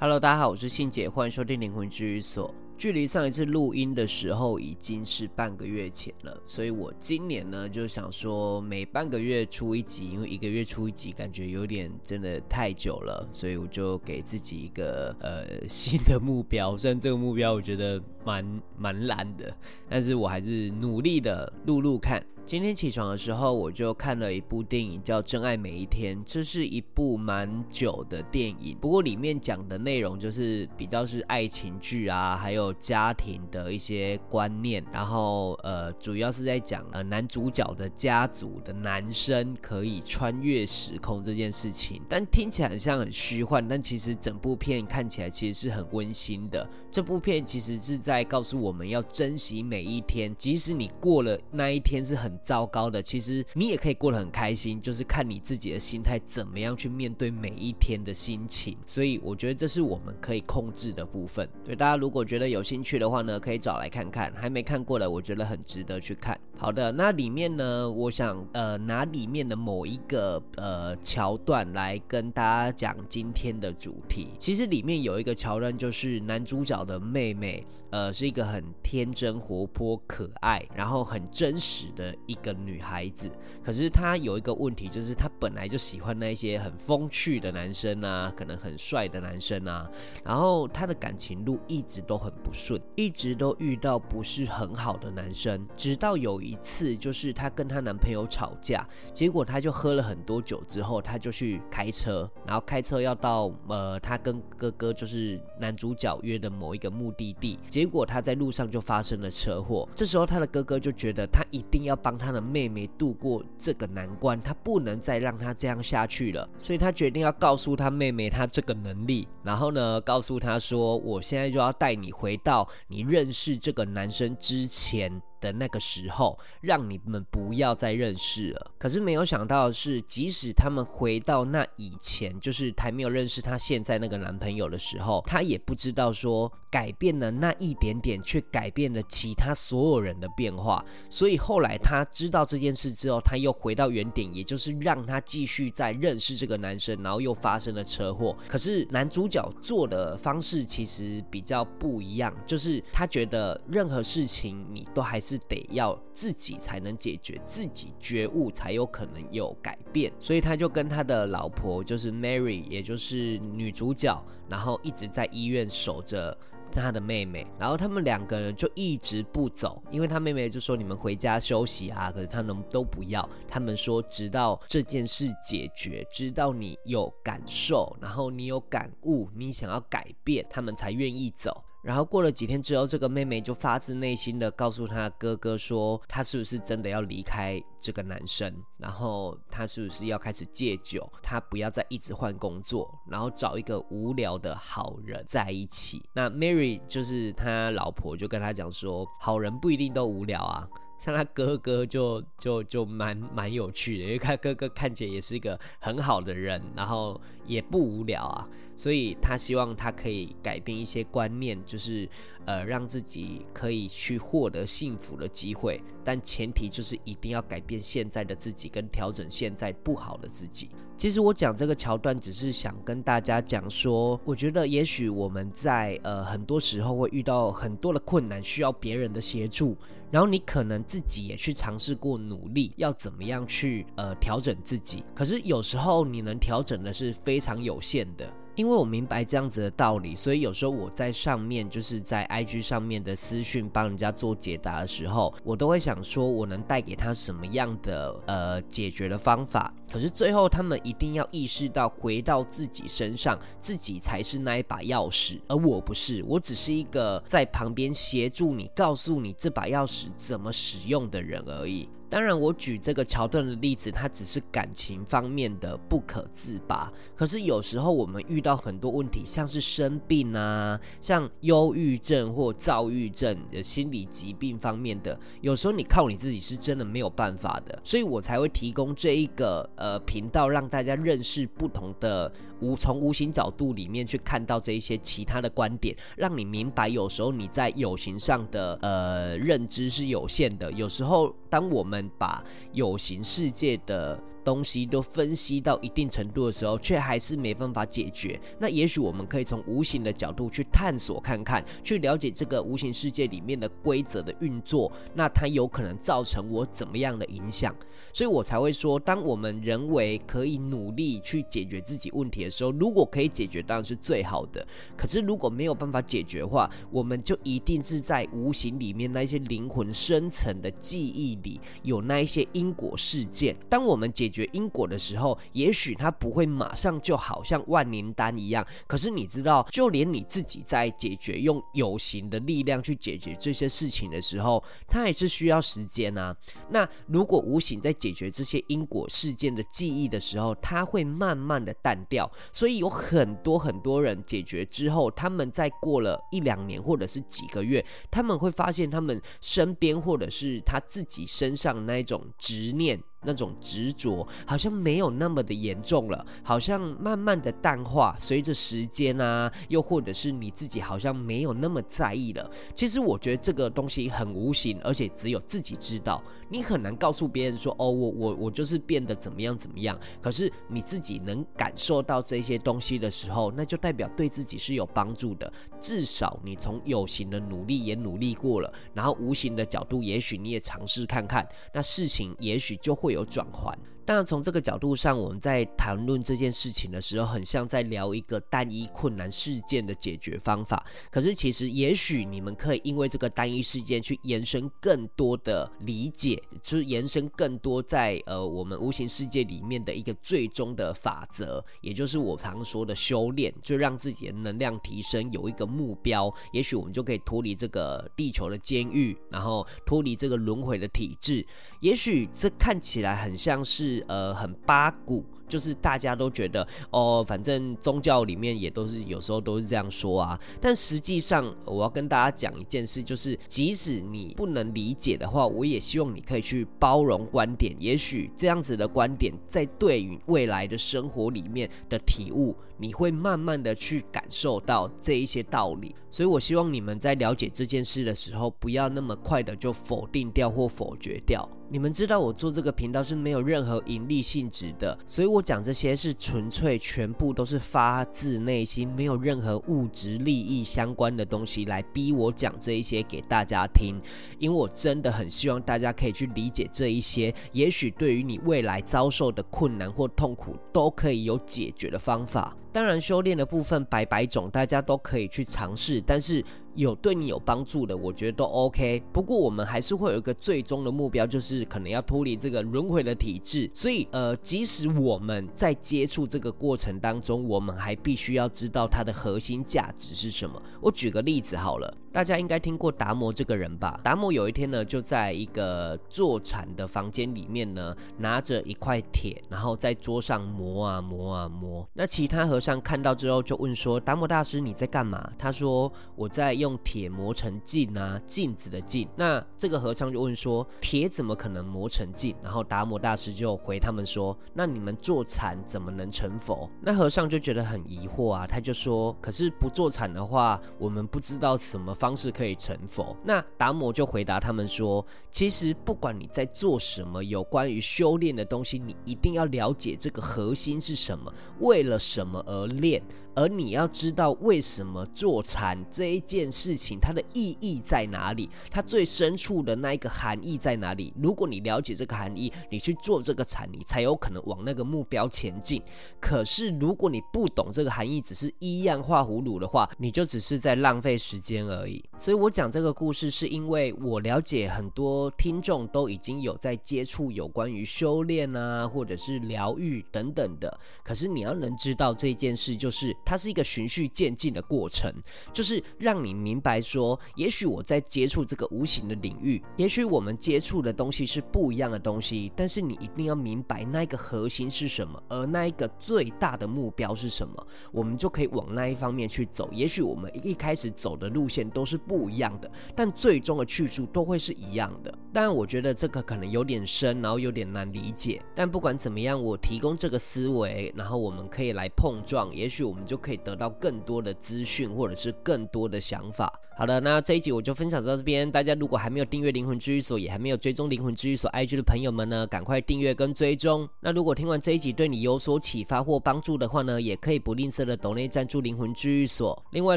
Hello，大家好，我是信姐，欢迎收听灵魂治愈所。距离上一次录音的时候已经是半个月前了，所以我今年呢就想说每半个月出一集，因为一个月出一集感觉有点真的太久了，所以我就给自己一个呃 新的目标。虽然这个目标我觉得蛮蛮难的，但是我还是努力的录录看。今天起床的时候，我就看了一部电影，叫《真爱每一天》。这是一部蛮久的电影，不过里面讲的内容就是比较是爱情剧啊，还有家庭的一些观念。然后呃，主要是在讲呃男主角的家族的男生可以穿越时空这件事情。但听起来很像很虚幻，但其实整部片看起来其实是很温馨的。这部片其实是在告诉我们要珍惜每一天，即使你过了那一天是很糟糕的，其实你也可以过得很开心，就是看你自己的心态怎么样去面对每一天的心情。所以我觉得这是我们可以控制的部分。所以，大家如果觉得有兴趣的话呢，可以找来看看。还没看过的，我觉得很值得去看。好的，那里面呢，我想呃拿里面的某一个呃桥段来跟大家讲今天的主题。其实里面有一个桥段，就是男主角的妹妹，呃，是一个很天真、活泼、可爱，然后很真实的。一个女孩子，可是她有一个问题，就是她本来就喜欢那些很风趣的男生啊，可能很帅的男生啊，然后她的感情路一直都很不顺，一直都遇到不是很好的男生，直到有一一次，就是她跟她男朋友吵架，结果她就喝了很多酒之后，她就去开车，然后开车要到呃她跟哥哥就是男主角约的某一个目的地，结果她在路上就发生了车祸，这时候她的哥哥就觉得她一定要帮。他的妹妹度过这个难关，他不能再让她这样下去了，所以他决定要告诉他妹妹他这个能力，然后呢，告诉他说：“我现在就要带你回到你认识这个男生之前。”的那个时候，让你们不要再认识了。可是没有想到的是，即使他们回到那以前，就是还没有认识她现在那个男朋友的时候，她也不知道说改变了那一点点，却改变了其他所有人的变化。所以后来她知道这件事之后，她又回到原点，也就是让她继续再认识这个男生，然后又发生了车祸。可是男主角做的方式其实比较不一样，就是他觉得任何事情你都还。是得要自己才能解决，自己觉悟才有可能有改变，所以他就跟他的老婆，就是 Mary，也就是女主角，然后一直在医院守着他的妹妹，然后他们两个人就一直不走，因为他妹妹就说你们回家休息啊，可是他们都不要，他们说直到这件事解决，直到你有感受，然后你有感悟，你想要改变，他们才愿意走。然后过了几天之后，这个妹妹就发自内心的告诉她哥哥说，她是不是真的要离开这个男生，然后她是不是要开始戒酒，她不要再一直换工作，然后找一个无聊的好人在一起。那 Mary 就是他老婆，就跟他讲说，好人不一定都无聊啊。像他哥哥就就就蛮蛮有趣的，因为他哥哥看起来也是一个很好的人，然后也不无聊啊，所以他希望他可以改变一些观念，就是呃让自己可以去获得幸福的机会，但前提就是一定要改变现在的自己，跟调整现在不好的自己。其实我讲这个桥段，只是想跟大家讲说，我觉得也许我们在呃很多时候会遇到很多的困难，需要别人的协助，然后你可能自己也去尝试过努力，要怎么样去呃调整自己，可是有时候你能调整的是非常有限的。因为我明白这样子的道理，所以有时候我在上面就是在 IG 上面的私讯帮人家做解答的时候，我都会想说，我能带给他什么样的呃解决的方法。可是最后他们一定要意识到，回到自己身上，自己才是那一把钥匙，而我不是，我只是一个在旁边协助你，告诉你这把钥匙怎么使用的人而已。当然，我举这个桥段的例子，它只是感情方面的不可自拔。可是有时候我们遇到很多问题，像是生病啊，像忧郁症或躁郁症的心理疾病方面的，有时候你靠你自己是真的没有办法的。所以我才会提供这一个呃频道，让大家认识不同的无从无形角度里面去看到这一些其他的观点，让你明白，有时候你在有形上的呃认知是有限的。有时候当我们把有形世界的东西都分析到一定程度的时候，却还是没办法解决。那也许我们可以从无形的角度去探索看看，去了解这个无形世界里面的规则的运作，那它有可能造成我怎么样的影响？所以我才会说，当我们认为可以努力去解决自己问题的时候，如果可以解决，当然是最好的。可是如果没有办法解决的话，我们就一定是在无形里面那些灵魂深层的记忆里有那一些因果事件。当我们解决决因果的时候，也许它不会马上就好像万灵丹一样。可是你知道，就连你自己在解决用有形的力量去解决这些事情的时候，它也是需要时间啊。那如果无形在解决这些因果事件的记忆的时候，它会慢慢的淡掉。所以有很多很多人解决之后，他们在过了一两年或者是几个月，他们会发现他们身边或者是他自己身上那一种执念。那种执着好像没有那么的严重了，好像慢慢的淡化，随着时间啊，又或者是你自己好像没有那么在意了。其实我觉得这个东西很无形，而且只有自己知道，你很难告诉别人说，哦，我我我就是变得怎么样怎么样。可是你自己能感受到这些东西的时候，那就代表对自己是有帮助的。至少你从有形的努力也努力过了，然后无形的角度，也许你也尝试看看，那事情也许就会。会有转换。当然，从这个角度上，我们在谈论这件事情的时候，很像在聊一个单一困难事件的解决方法。可是，其实也许你们可以因为这个单一事件去延伸更多的理解，就是延伸更多在呃我们无形世界里面的一个最终的法则，也就是我常说的修炼，就让自己的能量提升，有一个目标。也许我们就可以脱离这个地球的监狱，然后脱离这个轮回的体制。也许这看起来很像是。呃，很八股。就是大家都觉得哦，反正宗教里面也都是有时候都是这样说啊。但实际上，我要跟大家讲一件事，就是即使你不能理解的话，我也希望你可以去包容观点。也许这样子的观点，在对于未来的生活里面的体悟，你会慢慢的去感受到这一些道理。所以我希望你们在了解这件事的时候，不要那么快的就否定掉或否决掉。你们知道我做这个频道是没有任何盈利性质的，所以我。我讲这些是纯粹全部都是发自内心，没有任何物质利益相关的东西来逼我讲这一些给大家听，因为我真的很希望大家可以去理解这一些，也许对于你未来遭受的困难或痛苦都可以有解决的方法。当然，修炼的部分百百种，大家都可以去尝试，但是。有对你有帮助的，我觉得都 OK。不过我们还是会有一个最终的目标，就是可能要脱离这个轮回的体制。所以，呃，即使我们在接触这个过程当中，我们还必须要知道它的核心价值是什么。我举个例子好了。大家应该听过达摩这个人吧？达摩有一天呢，就在一个坐禅的房间里面呢，拿着一块铁，然后在桌上磨啊磨啊磨。那其他和尚看到之后就问说：“达摩大师，你在干嘛？”他说：“我在用用铁磨成镜啊，镜子的镜。”那这个和尚就问说：“铁怎么可能磨成镜？”然后达摩大师就回他们说：“那你们坐禅怎么能成佛？”那和尚就觉得很疑惑啊，他就说：“可是不坐禅的话，我们不知道什么方式可以成佛。那达摩就回答他们说：“其实不管你在做什么，有关于修炼的东西，你一定要了解这个核心是什么，为了什么而练。”而你要知道为什么坐禅这一件事情，它的意义在哪里？它最深处的那一个含义在哪里？如果你了解这个含义，你去做这个产，你才有可能往那个目标前进。可是如果你不懂这个含义，只是一样画葫芦的话，你就只是在浪费时间而已。所以我讲这个故事，是因为我了解很多听众都已经有在接触有关于修炼啊，或者是疗愈等等的。可是你要能知道这件事，就是。它是一个循序渐进的过程，就是让你明白说，也许我在接触这个无形的领域，也许我们接触的东西是不一样的东西，但是你一定要明白那一个核心是什么，而那一个最大的目标是什么，我们就可以往那一方面去走。也许我们一开始走的路线都是不一样的，但最终的去处都会是一样的。但我觉得这个可能有点深，然后有点难理解。但不管怎么样，我提供这个思维，然后我们可以来碰撞，也许我们就可以得到更多的资讯，或者是更多的想法。好的，那这一集我就分享到这边。大家如果还没有订阅灵魂居所，也还没有追踪灵魂居所 IG 的朋友们呢，赶快订阅跟追踪。那如果听完这一集对你有所启发或帮助的话呢，也可以不吝啬的抖内赞助灵魂居所。另外，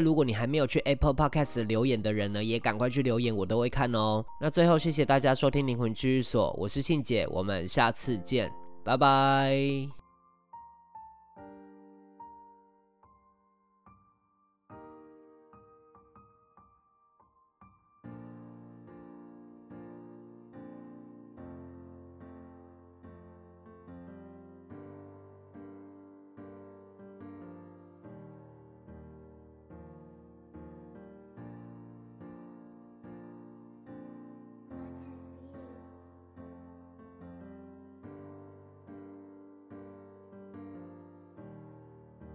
如果你还没有去 Apple Podcast 留言的人呢，也赶快去留言，我都会看哦。那最后，谢谢大家收听灵魂居所，我是信姐，我们下次见，拜拜。